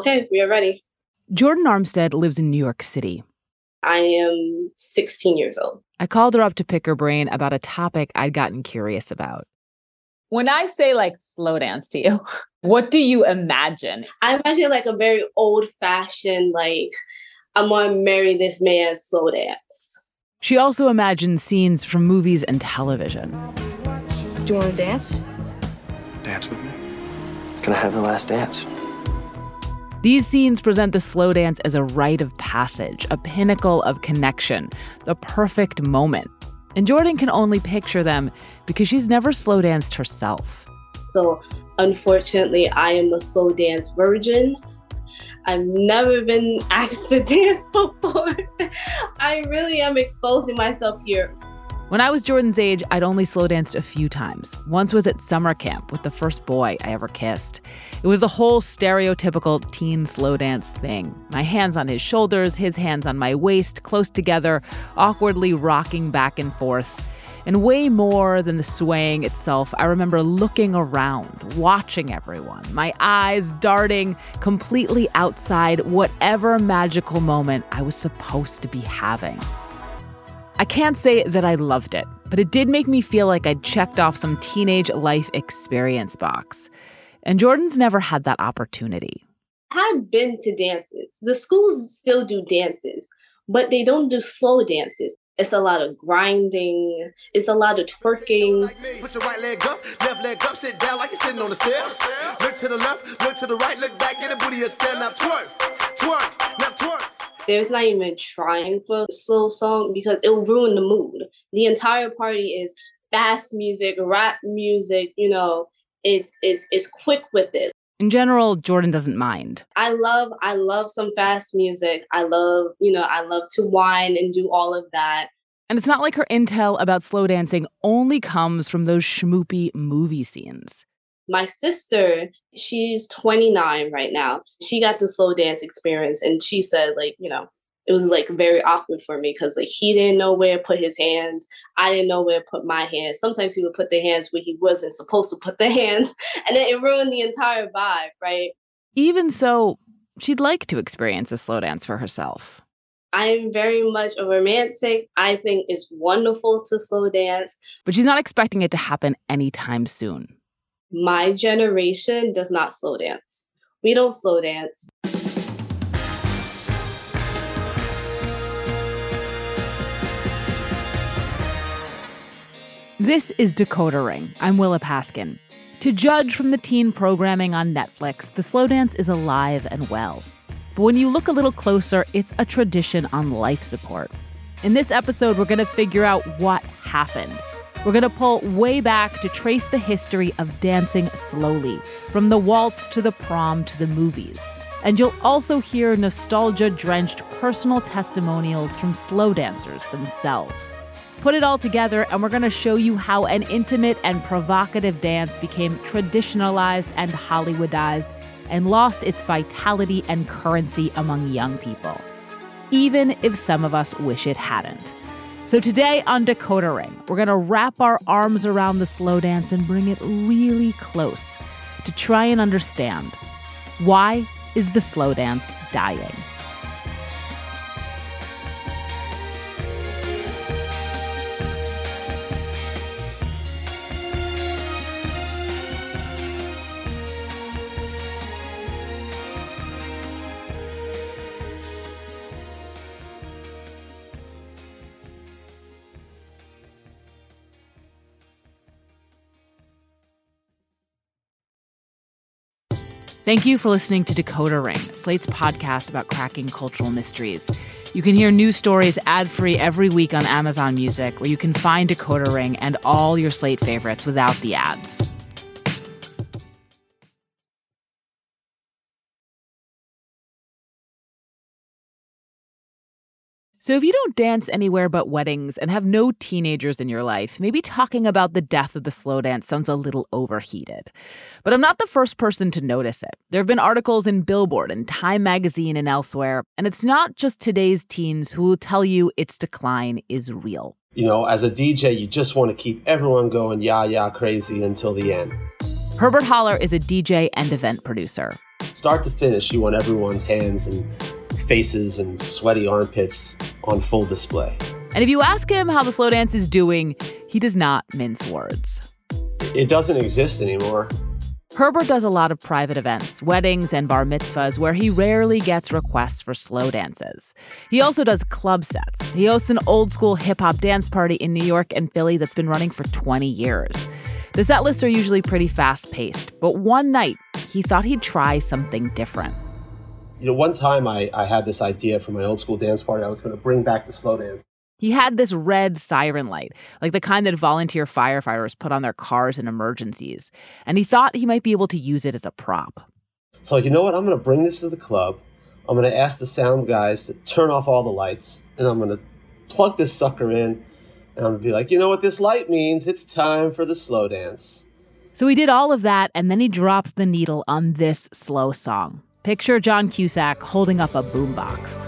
Okay, we are ready. Jordan Armstead lives in New York City. I am 16 years old. I called her up to pick her brain about a topic I'd gotten curious about. When I say like slow dance to you, what do you imagine? I imagine like a very old fashioned, like, I'm gonna marry this man slow dance. She also imagines scenes from movies and television. Do you want to dance? Dance with me? Can I have the last dance? These scenes present the slow dance as a rite of passage, a pinnacle of connection, the perfect moment. And Jordan can only picture them because she's never slow danced herself. So, unfortunately, I am a slow dance virgin. I've never been asked to dance before. I really am exposing myself here. When I was Jordan's age, I'd only slow danced a few times. Once was at summer camp with the first boy I ever kissed. It was the whole stereotypical teen slow dance thing. My hands on his shoulders, his hands on my waist, close together, awkwardly rocking back and forth. And way more than the swaying itself, I remember looking around, watching everyone, my eyes darting completely outside whatever magical moment I was supposed to be having. I can't say that I loved it, but it did make me feel like I'd checked off some teenage life experience box. And Jordan's never had that opportunity. I've been to dances. The schools still do dances, but they don't do slow dances. It's a lot of grinding. It's a lot of twerking. Put your right leg up, left leg up, sit down like you're sitting on the stairs. Look to the left, look to the right, look back, get a booty and stand up, twerk, twerk, now twerk. There's not even trying for a slow song because it'll ruin the mood. The entire party is fast music, rap music, you know, it's it's it's quick with it. In general, Jordan doesn't mind. I love I love some fast music. I love, you know, I love to whine and do all of that. And it's not like her intel about slow dancing only comes from those schmoopy movie scenes. My sister, she's 29 right now. She got the slow dance experience and she said like, you know, it was like very awkward for me because like he didn't know where to put his hands. I didn't know where to put my hands. Sometimes he would put the hands where he wasn't supposed to put the hands, and then it ruined the entire vibe, right? Even so, she'd like to experience a slow dance for herself. I'm very much a romantic. I think it's wonderful to slow dance. But she's not expecting it to happen anytime soon. My generation does not slow dance. We don't slow dance. This is Decoder Ring. I'm Willa Paskin. To judge from the teen programming on Netflix, the slow dance is alive and well. But when you look a little closer, it's a tradition on life support. In this episode, we're going to figure out what happened. We're going to pull way back to trace the history of dancing slowly, from the waltz to the prom to the movies. And you'll also hear nostalgia drenched personal testimonials from slow dancers themselves. Put it all together, and we're going to show you how an intimate and provocative dance became traditionalized and Hollywoodized and lost its vitality and currency among young people, even if some of us wish it hadn't. So, today on Decoder Ring, we're going to wrap our arms around the slow dance and bring it really close to try and understand why is the slow dance dying? Thank you for listening to Decoder Ring, Slate's podcast about cracking cultural mysteries. You can hear new stories ad free every week on Amazon Music, where you can find Decoder Ring and all your Slate favorites without the ads. So, if you don't dance anywhere but weddings and have no teenagers in your life, maybe talking about the death of the slow dance sounds a little overheated. But I'm not the first person to notice it. There have been articles in Billboard and Time magazine and elsewhere, and it's not just today's teens who will tell you its decline is real. You know, as a DJ, you just want to keep everyone going yah yah crazy until the end. Herbert Holler is a DJ and event producer. Start to finish, you want everyone's hands and faces and sweaty armpits on full display. And if you ask him how the slow dance is doing, he does not mince words. It doesn't exist anymore. Herbert does a lot of private events, weddings, and bar mitzvahs where he rarely gets requests for slow dances. He also does club sets. He hosts an old school hip hop dance party in New York and Philly that's been running for 20 years. The set lists are usually pretty fast paced, but one night he thought he'd try something different. You know, one time I, I had this idea for my old school dance party. I was going to bring back the slow dance. He had this red siren light, like the kind that volunteer firefighters put on their cars in emergencies, and he thought he might be able to use it as a prop. So, like, you know what? I'm going to bring this to the club. I'm going to ask the sound guys to turn off all the lights, and I'm going to plug this sucker in, and I'm going to be like, you know what this light means? It's time for the slow dance. So he did all of that, and then he dropped the needle on this slow song. Picture John Cusack holding up a boombox.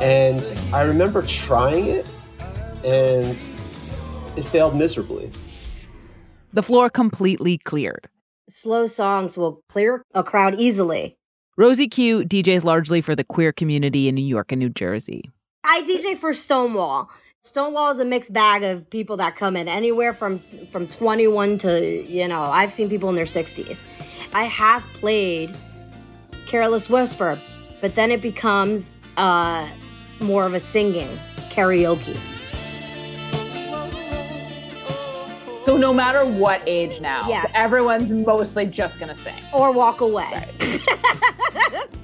And I remember trying it, and it failed miserably. The floor completely cleared. Slow songs will clear a crowd easily. Rosie Q DJs largely for the queer community in New York and New Jersey. I DJ for Stonewall. Stonewall is a mixed bag of people that come in anywhere from from 21 to you know I've seen people in their 60s. I have played Careless Whisper, but then it becomes uh, more of a singing karaoke. So no matter what age now, Yes. everyone's mostly just gonna sing. Or walk away.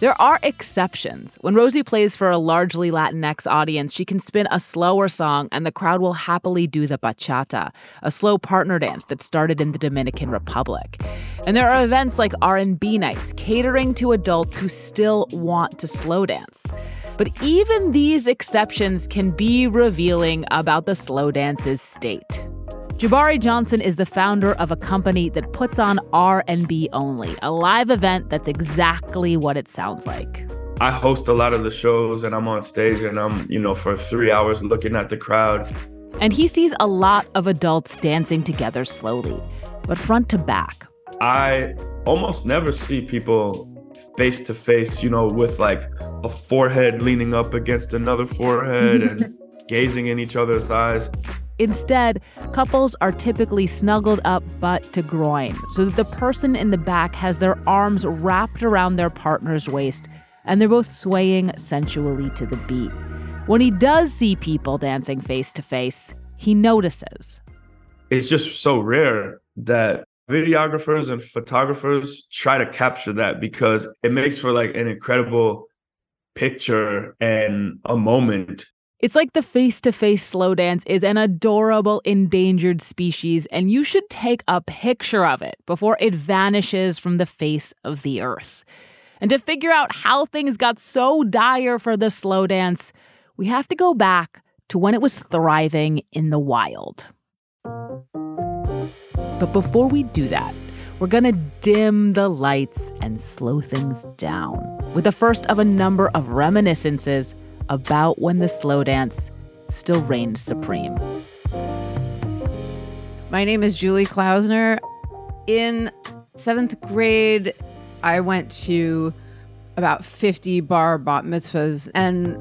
There are exceptions. When Rosie plays for a largely Latinx audience, she can spin a slower song and the crowd will happily do the bachata, a slow partner dance that started in the Dominican Republic. And there are events like R&B nights catering to adults who still want to slow dance. But even these exceptions can be revealing about the slow dance's state. Jabari Johnson is the founder of a company that puts on R&B only, a live event that's exactly what it sounds like. I host a lot of the shows and I'm on stage and I'm, you know, for three hours looking at the crowd. And he sees a lot of adults dancing together slowly, but front to back. I almost never see people face to face, you know, with like a forehead leaning up against another forehead and gazing in each other's eyes. Instead, couples are typically snuggled up butt to groin so that the person in the back has their arms wrapped around their partner's waist and they're both swaying sensually to the beat. When he does see people dancing face to face, he notices. It's just so rare that videographers and photographers try to capture that because it makes for like an incredible picture and a moment It's like the face to face slow dance is an adorable endangered species, and you should take a picture of it before it vanishes from the face of the earth. And to figure out how things got so dire for the slow dance, we have to go back to when it was thriving in the wild. But before we do that, we're gonna dim the lights and slow things down with the first of a number of reminiscences about when the slow dance still reigned supreme. My name is Julie Klausner. In seventh grade, I went to about 50 bar bat mitzvahs, and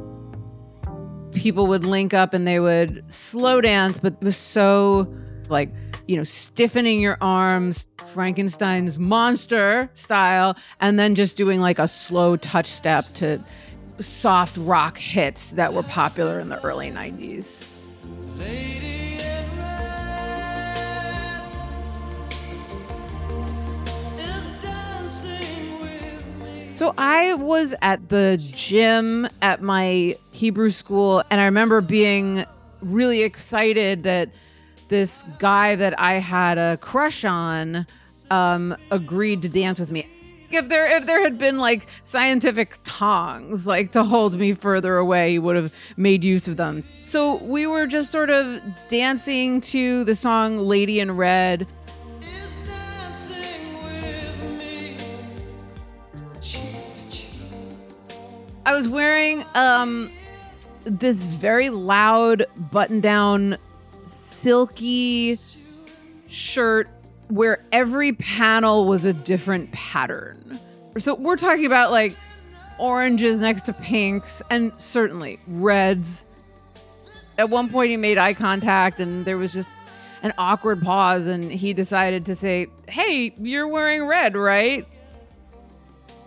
people would link up and they would slow dance, but it was so like, you know, stiffening your arms, Frankenstein's monster style, and then just doing like a slow touch step to soft rock hits that were popular in the early 90s. So I was at the gym at my Hebrew school, and I remember being really excited that this guy that I had a crush on um, agreed to dance with me. If there if there had been like scientific tongs like to hold me further away, he would have made use of them. So we were just sort of dancing to the song Lady in Red. I was wearing um this very loud button down silky shirt where every panel was a different pattern. So we're talking about like oranges next to pinks and certainly reds. At one point he made eye contact and there was just an awkward pause and he decided to say, "Hey, you're wearing red, right?"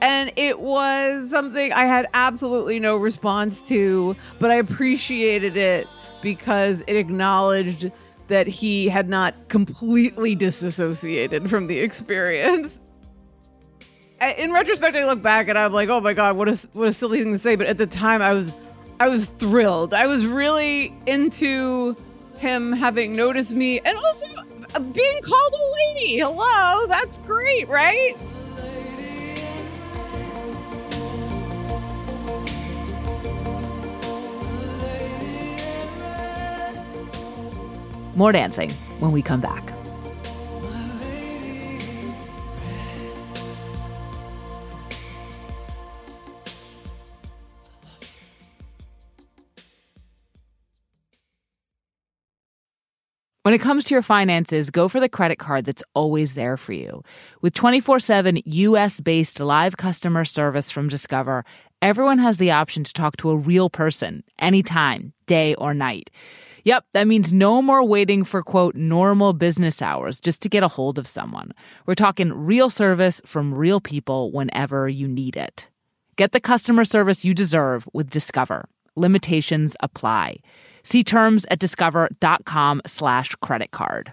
And it was something I had absolutely no response to, but I appreciated it because it acknowledged that he had not completely disassociated from the experience. In retrospect, I look back and I'm like, "Oh my god, what a what a silly thing to say!" But at the time, I was I was thrilled. I was really into him having noticed me and also uh, being called a lady. Hello, that's great, right? More dancing when we come back. When it comes to your finances, go for the credit card that's always there for you. With 24 7 US based live customer service from Discover, everyone has the option to talk to a real person anytime, day or night. Yep, that means no more waiting for quote normal business hours just to get a hold of someone. We're talking real service from real people whenever you need it. Get the customer service you deserve with Discover. Limitations apply. See terms at discover.com slash credit card.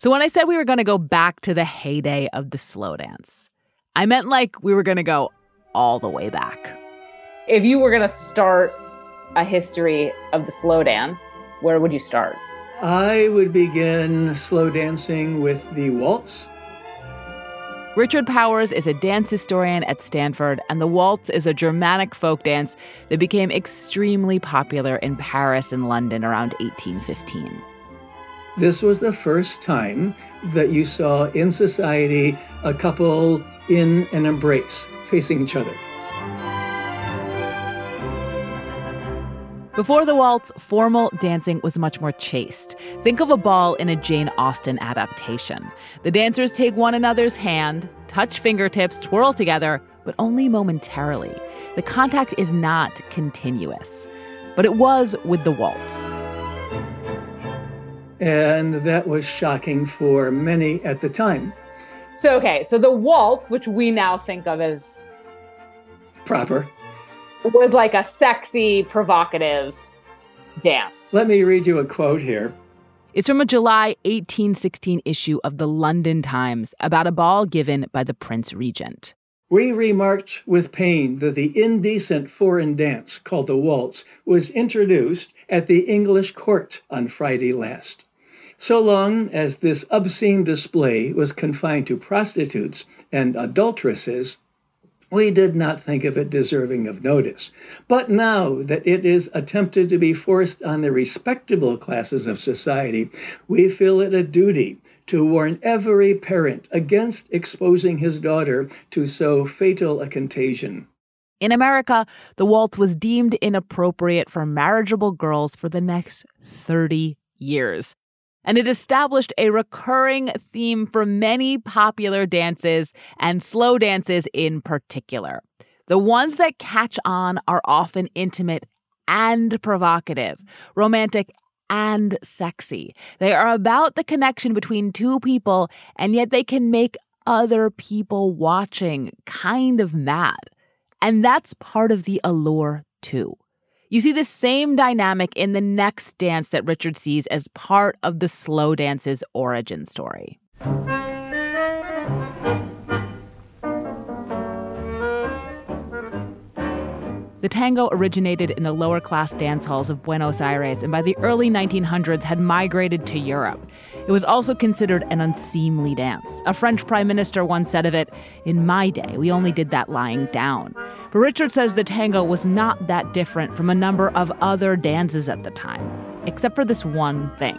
So when I said we were going to go back to the heyday of the slow dance, I meant like we were going to go all the way back. If you were going to start a history of the slow dance, where would you start? I would begin slow dancing with the waltz. Richard Powers is a dance historian at Stanford, and the waltz is a Germanic folk dance that became extremely popular in Paris and London around 1815. This was the first time that you saw in society a couple in an embrace facing each other. Before the waltz, formal dancing was much more chaste. Think of a ball in a Jane Austen adaptation. The dancers take one another's hand, touch fingertips, twirl together, but only momentarily. The contact is not continuous. But it was with the waltz. And that was shocking for many at the time. So, okay, so the waltz, which we now think of as proper, was like a sexy, provocative dance. Let me read you a quote here. It's from a July 1816 issue of the London Times about a ball given by the Prince Regent. We remarked with pain that the indecent foreign dance called the waltz was introduced at the English court on Friday last. So long as this obscene display was confined to prostitutes and adulteresses, we did not think of it deserving of notice. But now that it is attempted to be forced on the respectable classes of society, we feel it a duty to warn every parent against exposing his daughter to so fatal a contagion. In America, the waltz was deemed inappropriate for marriageable girls for the next 30 years. And it established a recurring theme for many popular dances and slow dances in particular. The ones that catch on are often intimate and provocative, romantic and sexy. They are about the connection between two people, and yet they can make other people watching kind of mad. And that's part of the allure, too. You see the same dynamic in the next dance that Richard sees as part of the slow dance's origin story. The tango originated in the lower class dance halls of Buenos Aires and by the early 1900s had migrated to Europe. It was also considered an unseemly dance. A French prime minister once said of it, In my day, we only did that lying down. But Richard says the tango was not that different from a number of other dances at the time, except for this one thing.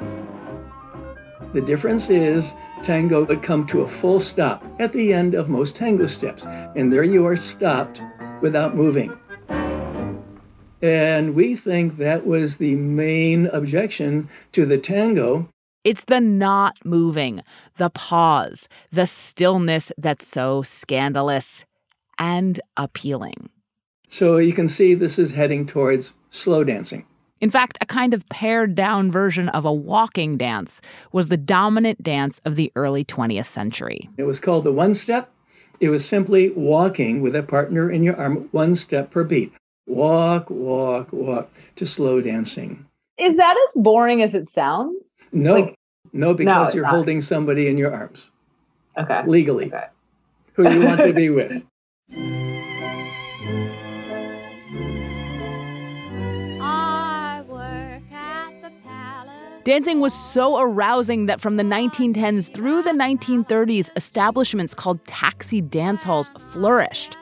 The difference is tango would come to a full stop at the end of most tango steps, and there you are stopped without moving. And we think that was the main objection to the tango. It's the not moving, the pause, the stillness that's so scandalous and appealing. So you can see this is heading towards slow dancing. In fact, a kind of pared down version of a walking dance was the dominant dance of the early 20th century. It was called the one step. It was simply walking with a partner in your arm, one step per beat. Walk, walk, walk to slow dancing. Is that as boring as it sounds? No, Like- no, because it's you're not. holding somebody in your arms Okay. legally. Okay. Who you want to be with. Dancing was so arousing that from the 1910s through the 1930s, establishments called taxi dance halls flourished.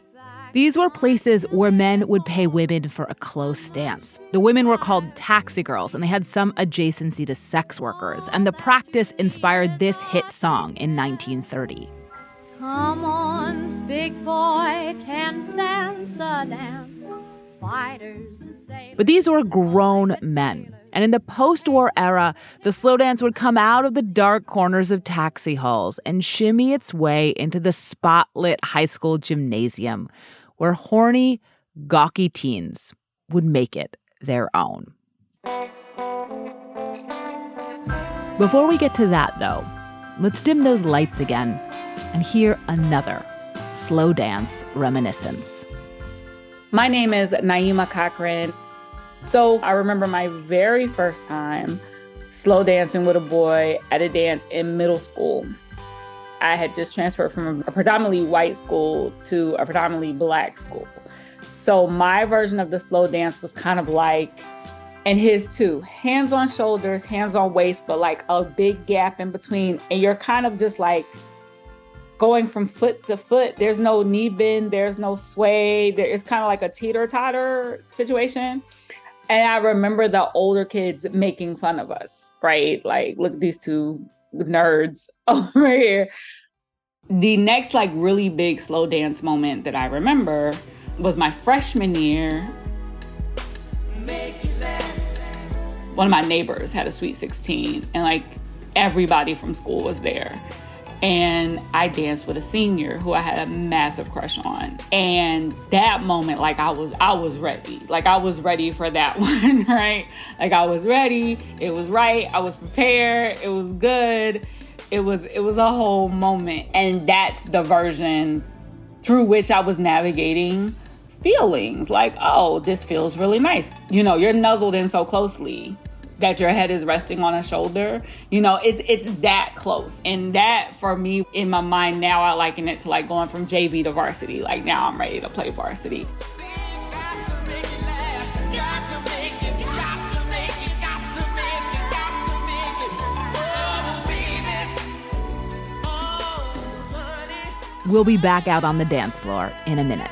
These were places where men would pay women for a close dance. The women were called taxi girls, and they had some adjacency to sex workers. And the practice inspired this hit song in 1930. Come on, big boy, ten cents a dance. Fighters. But these were grown men. And in the post war era, the slow dance would come out of the dark corners of taxi halls and shimmy its way into the spotlit high school gymnasium, where horny, gawky teens would make it their own. Before we get to that, though, let's dim those lights again and hear another slow dance reminiscence. My name is Naima Cochrane. So I remember my very first time slow dancing with a boy at a dance in middle school. I had just transferred from a predominantly white school to a predominantly black school. So my version of the slow dance was kind of like, and his too, hands on shoulders, hands on waist, but like a big gap in between. And you're kind of just like going from foot to foot. There's no knee bend, there's no sway. There, it's kind of like a teeter totter situation. And I remember the older kids making fun of us, right? Like, look at these two nerds over here. The next, like, really big slow dance moment that I remember was my freshman year. One of my neighbors had a sweet 16, and like everybody from school was there and I danced with a senior who I had a massive crush on. And that moment, like I was, I was ready. Like I was ready for that one, right? Like I was ready. It was right. I was prepared. It was good. It was, it was a whole moment. And that's the version through which I was navigating feelings. Like, oh, this feels really nice. You know, you're nuzzled in so closely that your head is resting on a shoulder. You know, it's it's that close. And that for me in my mind now I liken it to like going from JV to varsity. Like now I'm ready to play varsity. We'll be back out on the dance floor in a minute.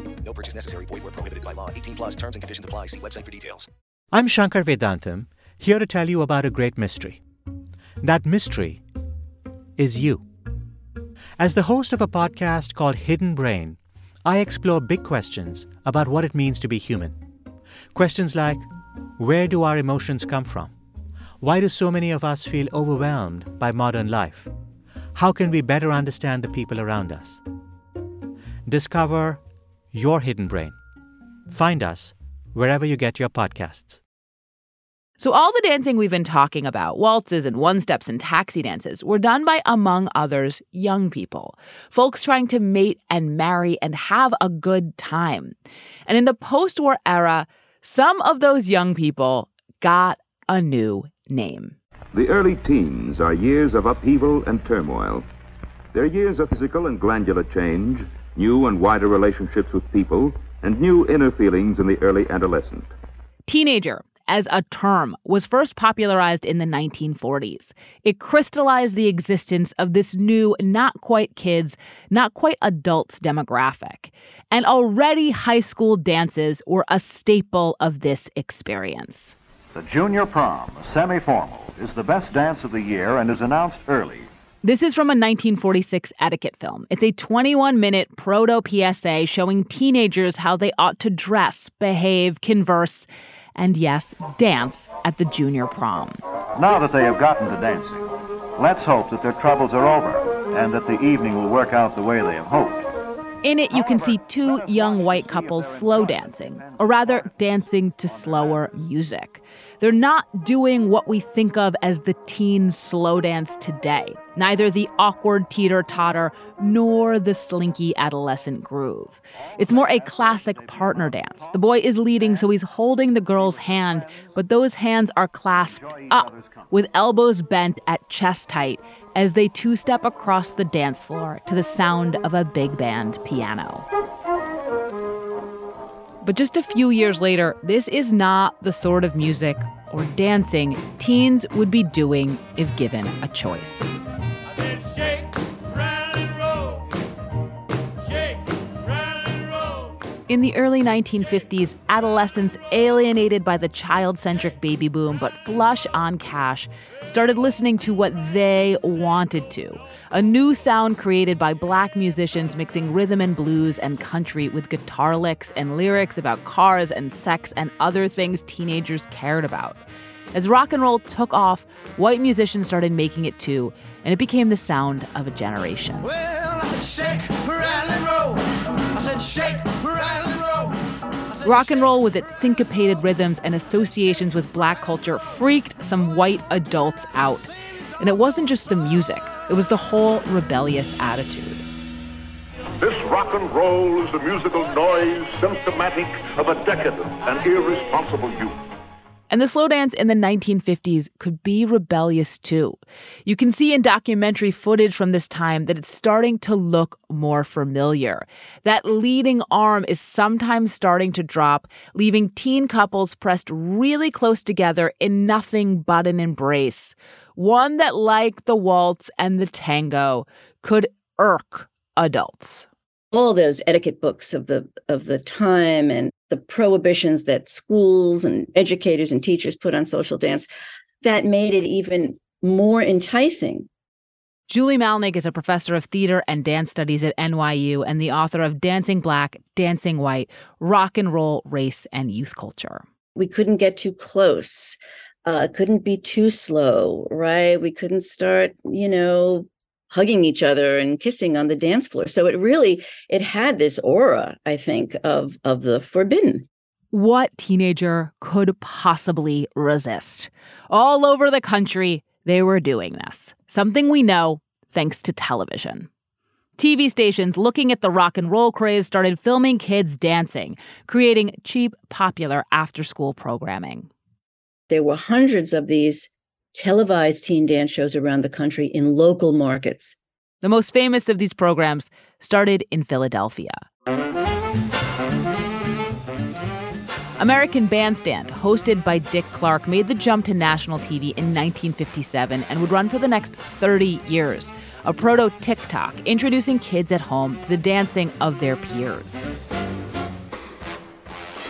No purchase necessary. Void where prohibited by law. 18 plus terms and conditions apply. See website for details. I'm Shankar Vedantam, here to tell you about a great mystery. That mystery is you. As the host of a podcast called Hidden Brain, I explore big questions about what it means to be human. Questions like where do our emotions come from? Why do so many of us feel overwhelmed by modern life? How can we better understand the people around us? Discover your hidden brain. Find us wherever you get your podcasts. So, all the dancing we've been talking about, waltzes and one steps and taxi dances, were done by, among others, young people, folks trying to mate and marry and have a good time. And in the post war era, some of those young people got a new name. The early teens are years of upheaval and turmoil. They're years of physical and glandular change, new and wider relationships with people, and new inner feelings in the early adolescent. Teenager, as a term, was first popularized in the 1940s. It crystallized the existence of this new, not quite kids, not quite adults demographic. And already high school dances were a staple of this experience. The Junior Prom, semi formal, is the best dance of the year and is announced early. This is from a 1946 etiquette film. It's a 21 minute proto PSA showing teenagers how they ought to dress, behave, converse, and yes, dance at the junior prom. Now that they have gotten to dancing, let's hope that their troubles are over and that the evening will work out the way they have hoped. In it, you can see two young white couples slow dancing, or rather, dancing to slower music. They're not doing what we think of as the teen slow dance today, neither the awkward teeter totter nor the slinky adolescent groove. It's more a classic partner dance. The boy is leading, so he's holding the girl's hand, but those hands are clasped up with elbows bent at chest height as they two step across the dance floor to the sound of a big band piano. But just a few years later, this is not the sort of music or dancing teens would be doing if given a choice. In the early 1950s, adolescents alienated by the child centric baby boom but flush on cash started listening to what they wanted to a new sound created by black musicians mixing rhythm and blues and country with guitar licks and lyrics about cars and sex and other things teenagers cared about. As rock and roll took off, white musicians started making it too, and it became the sound of a generation. Well, Rock and roll, with its syncopated rhythms and associations with black culture, freaked some white adults out. And it wasn't just the music, it was the whole rebellious attitude. This rock and roll is the musical noise symptomatic of a decadent and irresponsible youth. And the slow dance in the 1950s could be rebellious too. You can see in documentary footage from this time that it's starting to look more familiar. That leading arm is sometimes starting to drop, leaving teen couples pressed really close together in nothing but an embrace. One that, like the waltz and the tango, could irk adults all those etiquette books of the of the time and the prohibitions that schools and educators and teachers put on social dance that made it even more enticing Julie Malnig is a professor of theater and dance studies at NYU and the author of Dancing Black, Dancing White, Rock and Roll, Race, and Youth Culture. we couldn't get too close uh, couldn't be too slow right we couldn't start you know hugging each other and kissing on the dance floor so it really it had this aura i think of of the forbidden What teenager could possibly resist? All over the country, they were doing this. Something we know thanks to television. TV stations looking at the rock and roll craze started filming kids dancing, creating cheap, popular after school programming. There were hundreds of these televised teen dance shows around the country in local markets. The most famous of these programs started in Philadelphia. American Bandstand, hosted by Dick Clark, made the jump to national TV in 1957 and would run for the next 30 years. A proto TikTok, introducing kids at home to the dancing of their peers.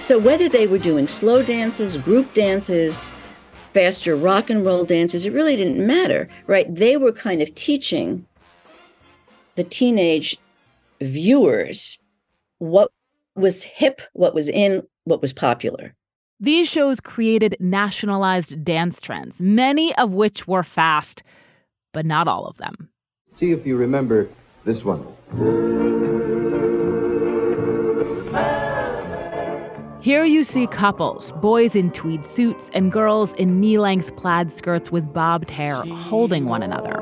So whether they were doing slow dances, group dances, faster rock and roll dances, it really didn't matter, right? They were kind of teaching the teenage viewers what was hip, what was in, what was popular. These shows created nationalized dance trends, many of which were fast, but not all of them. See if you remember this one. Here you see couples, boys in tweed suits and girls in knee length plaid skirts with bobbed hair, holding one another.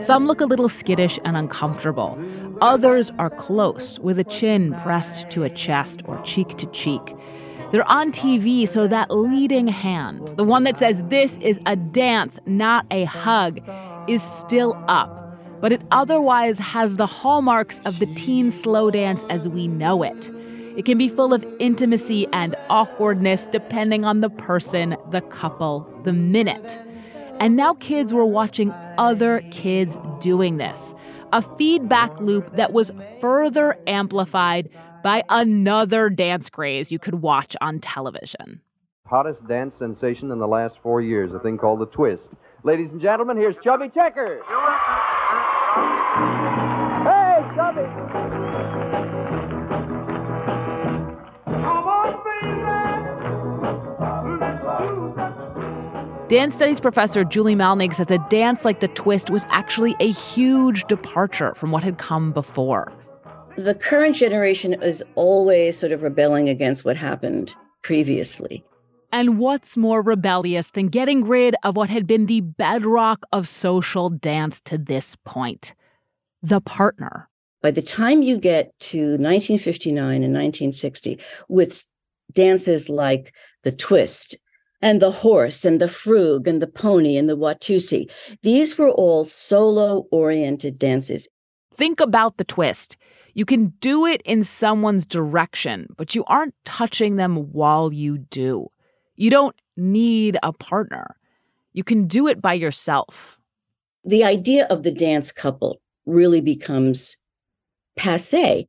Some look a little skittish and uncomfortable. Others are close, with a chin pressed to a chest or cheek to cheek. They're on TV, so that leading hand, the one that says this is a dance, not a hug, is still up. But it otherwise has the hallmarks of the teen slow dance as we know it. It can be full of intimacy and awkwardness depending on the person, the couple, the minute. And now kids were watching other kids doing this. A feedback loop that was further amplified by another dance craze you could watch on television. Hottest dance sensation in the last four years, a thing called the twist. Ladies and gentlemen, here's Chubby Checker. Hey, Chubby! Dance studies professor Julie Malnig says a dance like the twist was actually a huge departure from what had come before. The current generation is always sort of rebelling against what happened previously. And what's more rebellious than getting rid of what had been the bedrock of social dance to this point? The partner. By the time you get to 1959 and 1960, with dances like the twist and the horse and the frug and the pony and the watusi, these were all solo oriented dances. Think about the twist. You can do it in someone's direction, but you aren't touching them while you do. You don't need a partner. You can do it by yourself. The idea of the dance couple really becomes passe.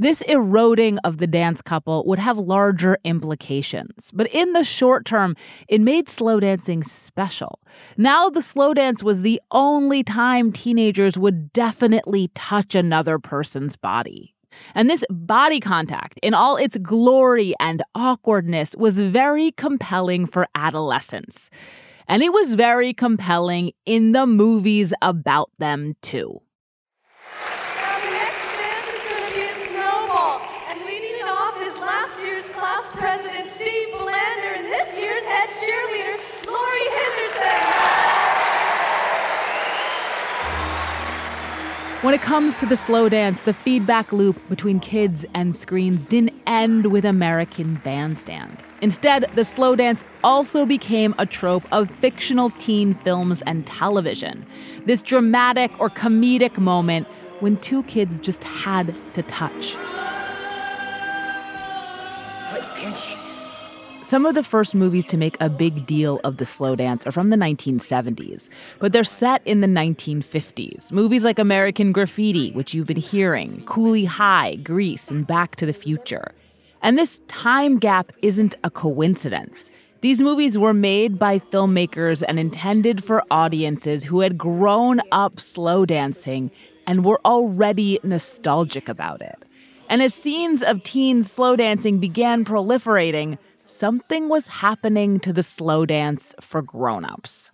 This eroding of the dance couple would have larger implications, but in the short term, it made slow dancing special. Now, the slow dance was the only time teenagers would definitely touch another person's body. And this body contact, in all its glory and awkwardness, was very compelling for adolescents. And it was very compelling in the movies about them, too. When it comes to the slow dance, the feedback loop between kids and screens didn't end with American Bandstand. Instead, the slow dance also became a trope of fictional teen films and television. This dramatic or comedic moment when two kids just had to touch. Some of the first movies to make a big deal of the slow dance are from the 1970s, but they're set in the 1950s. Movies like American Graffiti, which you've been hearing, Cooley High, Grease, and Back to the Future. And this time gap isn't a coincidence. These movies were made by filmmakers and intended for audiences who had grown up slow dancing and were already nostalgic about it. And as scenes of teens slow dancing began proliferating, something was happening to the slow dance for grown-ups.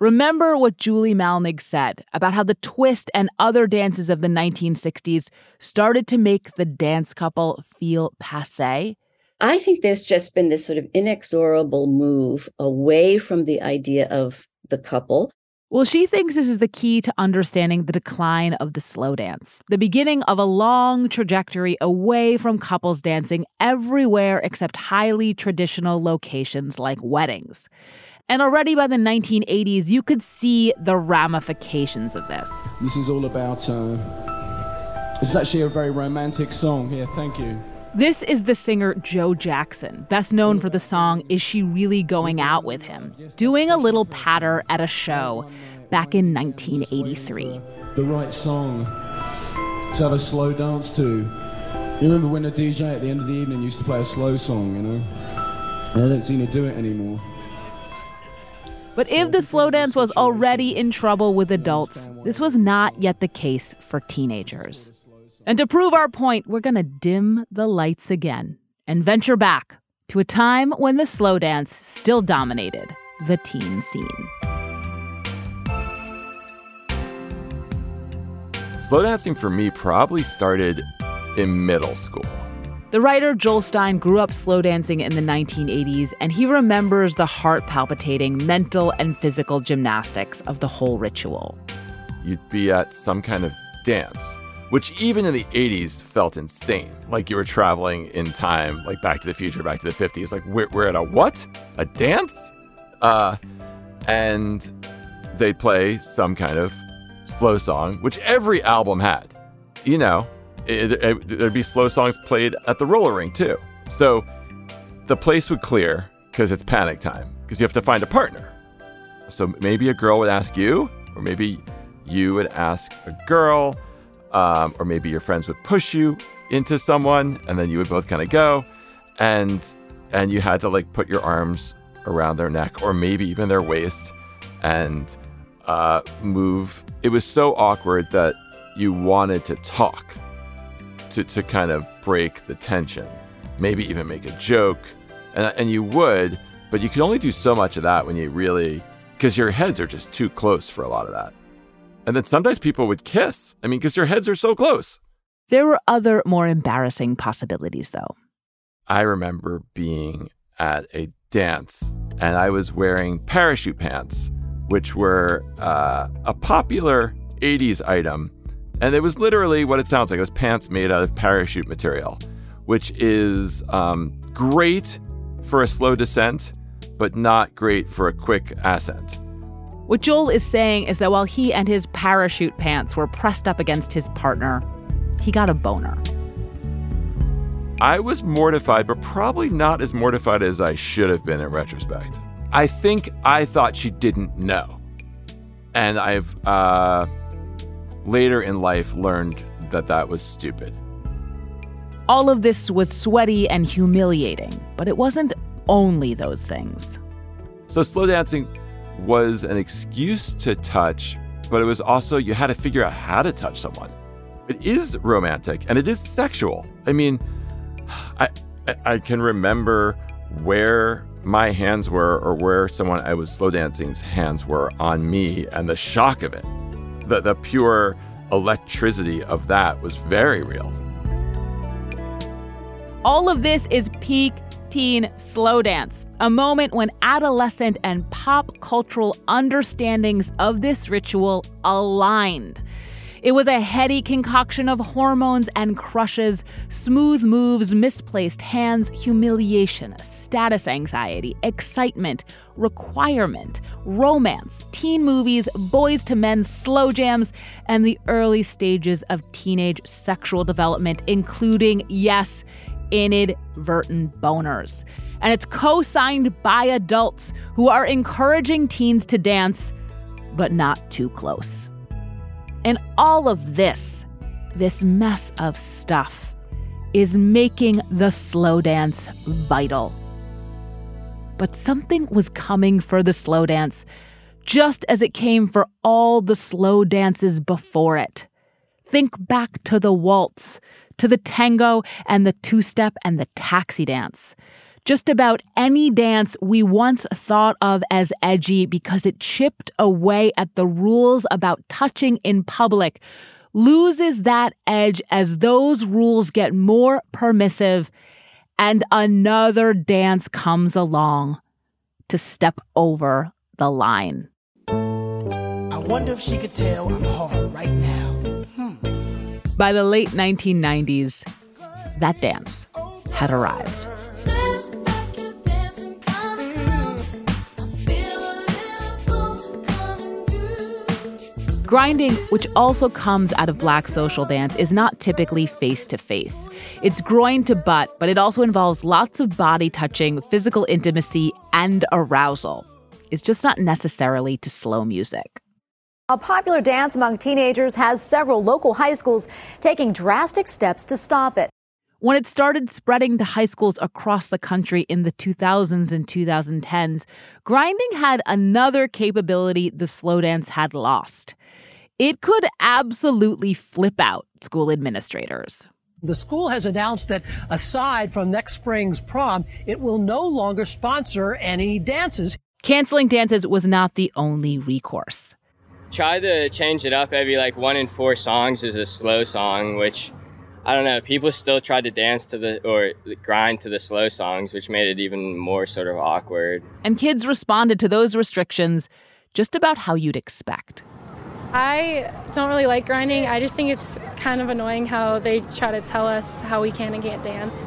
Remember what Julie Malnig said about how the twist and other dances of the 1960s started to make the dance couple feel passe? I think there's just been this sort of inexorable move away from the idea of the couple Well, she thinks this is the key to understanding the decline of the slow dance, the beginning of a long trajectory away from couples dancing everywhere except highly traditional locations like weddings. And already by the 1980s, you could see the ramifications of this. This is all about. Uh, it's actually a very romantic song. Here, thank you. This is the singer Joe Jackson, best known for the song Is She Really Going Out with Him, doing a little patter at a show back in 1983. The right song to have a slow dance to. You remember when a DJ at the end of the evening used to play a slow song, you know? And I don't seem to do it anymore. But if the slow dance was already in trouble with adults, this was not yet the case for teenagers. And to prove our point, we're going to dim the lights again and venture back to a time when the slow dance still dominated the teen scene. Slow dancing for me probably started in middle school. The writer Joel Stein grew up slow dancing in the 1980s, and he remembers the heart palpitating mental and physical gymnastics of the whole ritual. You'd be at some kind of dance, which even in the 80s felt insane. Like you were traveling in time, like Back to the Future, Back to the 50s. Like we're, we're at a what? A dance? Uh, and they'd play some kind of slow song, which every album had. You know, it, it, there'd be slow songs played at the roller rink too. So the place would clear because it's panic time because you have to find a partner. So maybe a girl would ask you, or maybe you would ask a girl, um, or maybe your friends would push you into someone, and then you would both kind of go, and and you had to like put your arms around their neck or maybe even their waist, and uh, move. It was so awkward that you wanted to talk to, to kind of break the tension, maybe even make a joke. And, and you would, but you could only do so much of that when you really, because your heads are just too close for a lot of that. And then sometimes people would kiss. I mean, because your heads are so close. There were other more embarrassing possibilities, though. I remember being at a dance and I was wearing parachute pants, which were uh, a popular 80s item and it was literally what it sounds like. It was pants made out of parachute material, which is um, great for a slow descent, but not great for a quick ascent. What Joel is saying is that while he and his parachute pants were pressed up against his partner, he got a boner. I was mortified, but probably not as mortified as I should have been in retrospect. I think I thought she didn't know. And I've uh, later in life learned that that was stupid. All of this was sweaty and humiliating, but it wasn't only those things. So, slow dancing was an excuse to touch, but it was also you had to figure out how to touch someone. It is romantic and it is sexual. I mean, I I can remember where my hands were or where someone I was slow dancing's hands were on me and the shock of it. The the pure electricity of that was very real. All of this is peak slow dance, a moment when adolescent and pop cultural understandings of this ritual aligned. It was a heady concoction of hormones and crushes, smooth moves, misplaced hands, humiliation, status anxiety, excitement, requirement, romance, teen movies, Boyz II Men slow jams, and the early stages of teenage sexual development, including, yes, inadvertent boners. And it's co signed by adults who are encouraging teens to dance, but not too close. And all of this, this mess of stuff, is making the slow dance vital. But something was coming for the slow dance, just as it came for all the slow dances before it. Think back to the waltz, to the tango and the two step and the taxi dance. Just about any dance we once thought of as edgy because it chipped away at the rules about touching in public loses that edge as those rules get more permissive and another dance comes along to step over the line. I wonder if she could tell I'm hard right now. By the late 1990s, that dance had arrived. Grinding, which also comes out of black social dance, is not typically face to face. It's groin to butt, but it also involves lots of body touching, physical intimacy, and arousal. It's just not necessarily to slow music. A popular dance among teenagers has several local high schools taking drastic steps to stop it. When it started spreading to high schools across the country in the 2000s and 2010s, grinding had another capability the slow dance had lost. It could absolutely flip out school administrators. The school has announced that aside from next spring's prom, it will no longer sponsor any dances. Canceling dances was not the only recourse. Try to change it up every like one in four songs is a slow song, which I don't know. People still tried to dance to the or grind to the slow songs, which made it even more sort of awkward. And kids responded to those restrictions just about how you'd expect. I don't really like grinding. I just think it's kind of annoying how they try to tell us how we can and can't dance.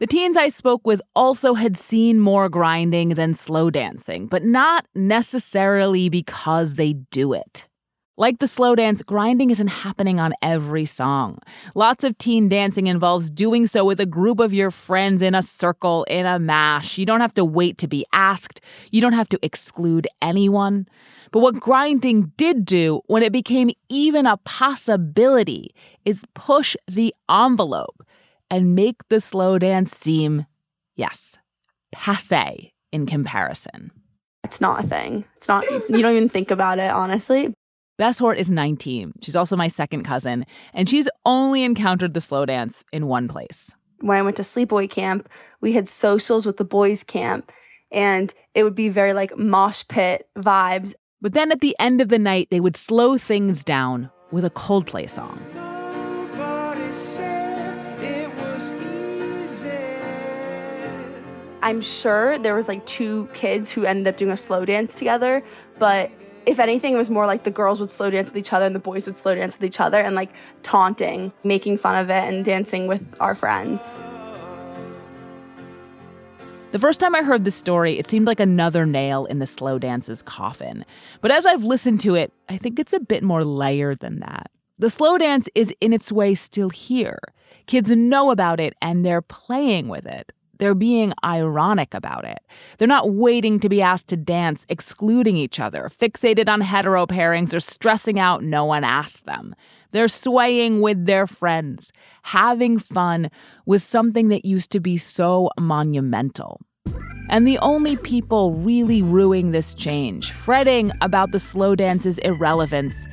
The teens I spoke with also had seen more grinding than slow dancing, but not necessarily because they do it. Like the slow dance, grinding isn't happening on every song. Lots of teen dancing involves doing so with a group of your friends in a circle, in a mash. You don't have to wait to be asked, you don't have to exclude anyone. But what grinding did do when it became even a possibility is push the envelope and make the slow dance seem, yes, passe in comparison. It's not a thing. It's not, you don't even think about it, honestly. Bess Hort is 19. She's also my second cousin, and she's only encountered the slow dance in one place. When I went to sleepaway camp, we had socials with the boys' camp, and it would be very like mosh pit vibes. But then at the end of the night, they would slow things down with a Coldplay song. I'm sure there was like two kids who ended up doing a slow dance together, but if anything, it was more like the girls would slow dance with each other and the boys would slow dance with each other and like taunting, making fun of it, and dancing with our friends. The first time I heard this story, it seemed like another nail in the slow dance's coffin. But as I've listened to it, I think it's a bit more layered than that. The slow dance is in its way still here. Kids know about it and they're playing with it. They're being ironic about it. They're not waiting to be asked to dance, excluding each other, fixated on hetero pairings, or stressing out no one asked them. They're swaying with their friends, having fun with something that used to be so monumental. And the only people really ruining this change, fretting about the slow dance's irrelevance,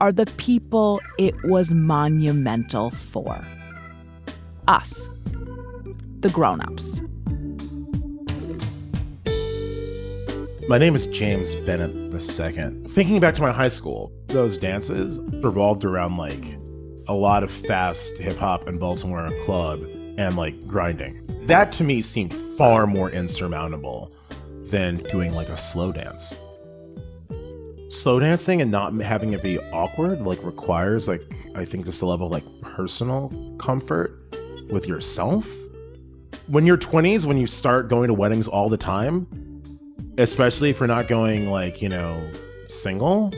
are the people it was monumental for. Us the grown-ups. My name is James Bennett II. Thinking back to my high school, those dances revolved around like a lot of fast hip hop and Baltimore club and like grinding. That to me seemed far more insurmountable than doing like a slow dance. Slow dancing and not having it be awkward like requires like I think just a level of like personal comfort with yourself when you're 20s, when you start going to weddings all the time, especially if you're not going like, you know, single,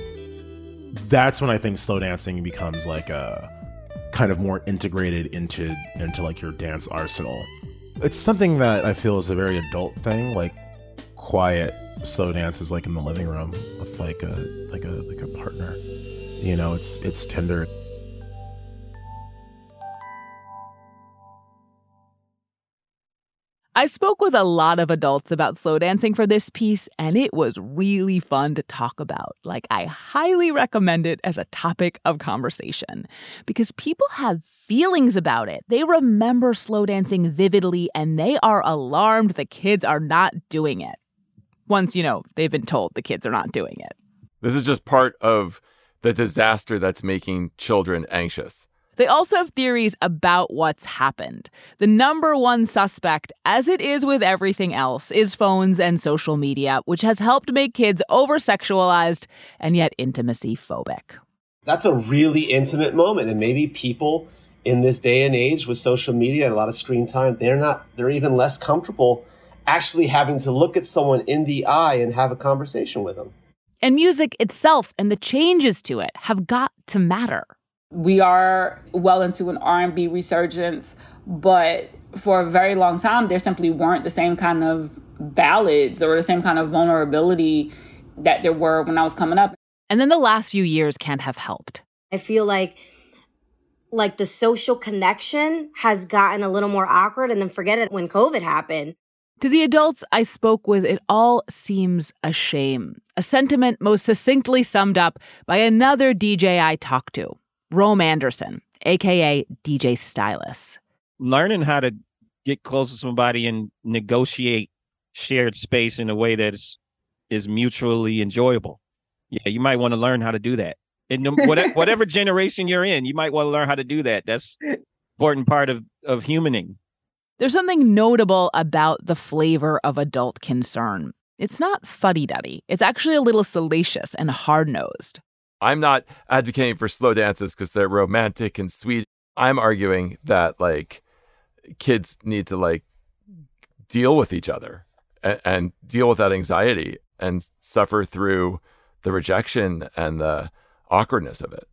that's when I think slow dancing becomes like a kind of more integrated into into like your dance arsenal. It's something that I feel is a very adult thing, like quiet slow dances like in the living room with like a like a like a partner. You know, it's it's tender. I spoke with a lot of adults about slow dancing for this piece, and it was really fun to talk about. Like, I highly recommend it as a topic of conversation because people have feelings about it. They remember slow dancing vividly, and they are alarmed the kids are not doing it. Once, you know, they've been told the kids are not doing it. This is just part of the disaster that's making children anxious. They also have theories about what's happened. The number one suspect, as it is with everything else, is phones and social media, which has helped make kids over sexualized and yet intimacy phobic. That's a really intimate moment. And maybe people in this day and age with social media and a lot of screen time, they're not, they're even less comfortable actually having to look at someone in the eye and have a conversation with them. And music itself and the changes to it have got to matter. We are well into an R&B resurgence, but for a very long time there simply weren't the same kind of ballads or the same kind of vulnerability that there were when I was coming up. And then the last few years can't have helped. I feel like like the social connection has gotten a little more awkward and then forget it when COVID happened. To the adults I spoke with, it all seems a shame. A sentiment most succinctly summed up by another DJ I talked to, Rome Anderson, aka DJ Stylus. Learning how to get close to somebody and negotiate shared space in a way that is is mutually enjoyable. Yeah, you might want to learn how to do that. In whatever, whatever generation you're in, you might want to learn how to do that. That's important part of of humaning. There's something notable about the flavor of adult concern. It's not fuddy duddy, it's actually a little salacious and hard nosed. I'm not advocating for slow dances because they're romantic and sweet. I'm arguing that like kids need to like deal with each other and, and deal with that anxiety and suffer through the rejection and the awkwardness of it.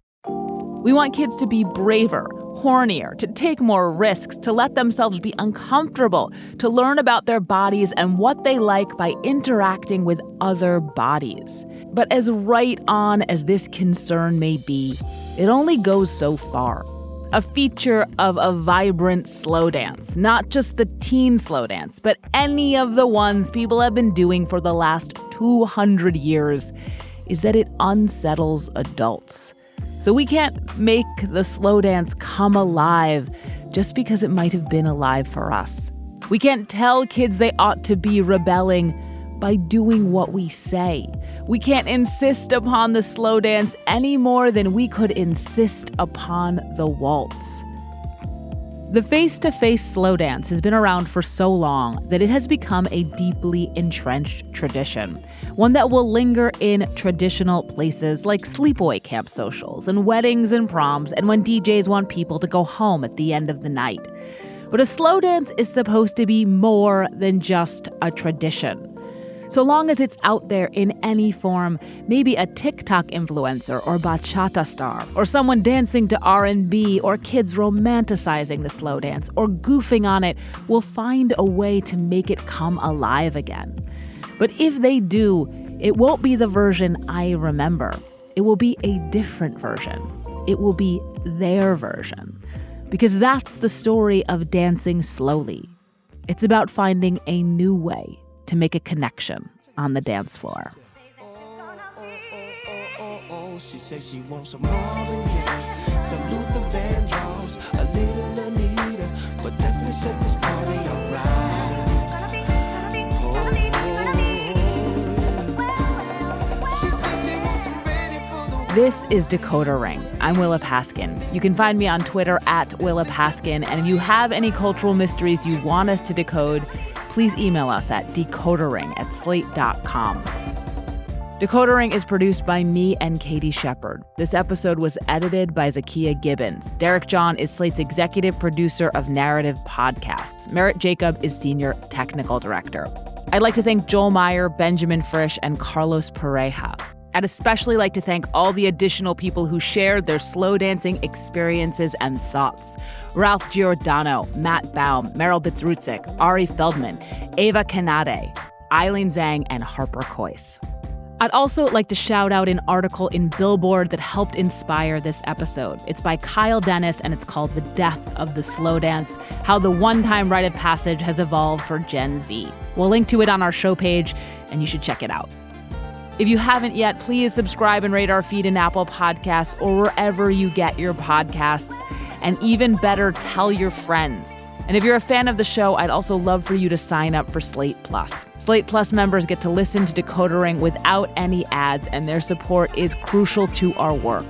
We want kids to be braver, hornier, to take more risks, to let themselves be uncomfortable, to learn about their bodies and what they like by interacting with other bodies. But as right on as this concern may be, it only goes so far. A feature of a vibrant slow dance, not just the teen slow dance, but any of the ones people have been doing for the last 200 years, is that it unsettles adults. So we can't make the slow dance come alive just because it might have been alive for us. We can't tell kids they ought to be rebelling by doing what we say. We can't insist upon the slow dance any more than we could insist upon the waltz. The face to face slow dance has been around for so long that it has become a deeply entrenched tradition, one that will linger in traditional places like sleepaway camp socials and weddings and proms, and when DJs want people to go home at the end of the night. But a slow dance is supposed to be more than just a tradition. So long as it's out there in any form, maybe a TikTok influencer or bachata star, or someone dancing to R&B, or kids romanticizing the slow dance or goofing on it will find a way to make it come alive again. But if they do, it won't be the version I remember. It will be a different version. It will be their version. Because that's the story of dancing slowly. It's about finding a new way to make a connection on the dance floor. She says she wants some Marvin Gaye, some Luther Vandross, a little Anita, but definitely set this This is Decoder Ring. I'm Willa Paskin. You can find me on Twitter at Willa Paskin. And if you have any cultural mysteries you want us to decode, please email us at decodering at slate.com. Decoder Ring is produced by me and Katie Shepherd. This episode was edited by Zakiya Gibbons. Derek John is Slate's executive producer of narrative podcasts. Merritt Jacob is senior technical director. I'd like to thank Joel Meyer, Benjamin Frisch, and Carlos Pareja. I'd especially like to thank all the additional people who shared their slow dancing experiences and thoughts Ralph Giordano, Matt Baume, Meryl Bezrutczyk, Ari Feldman, Ava Candade, Eileen Zheng, and Harper Kois. I'd also like to shout out an article in Billboard that helped inspire this episode. It's by Kyle Denis and it's called The Death of the Slow Dance How the One Time Rite of Passage Has Evolved for Gen Z. We'll link to it on our show page, and you should check it out. If you haven't yet, please subscribe and rate our feed in Apple Podcasts or wherever you get your podcasts. And even better, tell your friends. And if you're a fan of the show, I'd also love for you to sign up for Slate Plus. Slate Plus members get to listen to Decoder Ring without any ads, and their support is crucial to our work.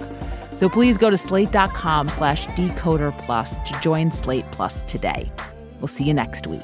So please go to slate.com slash decoder plus to join Slate Plus today. We'll see you next week.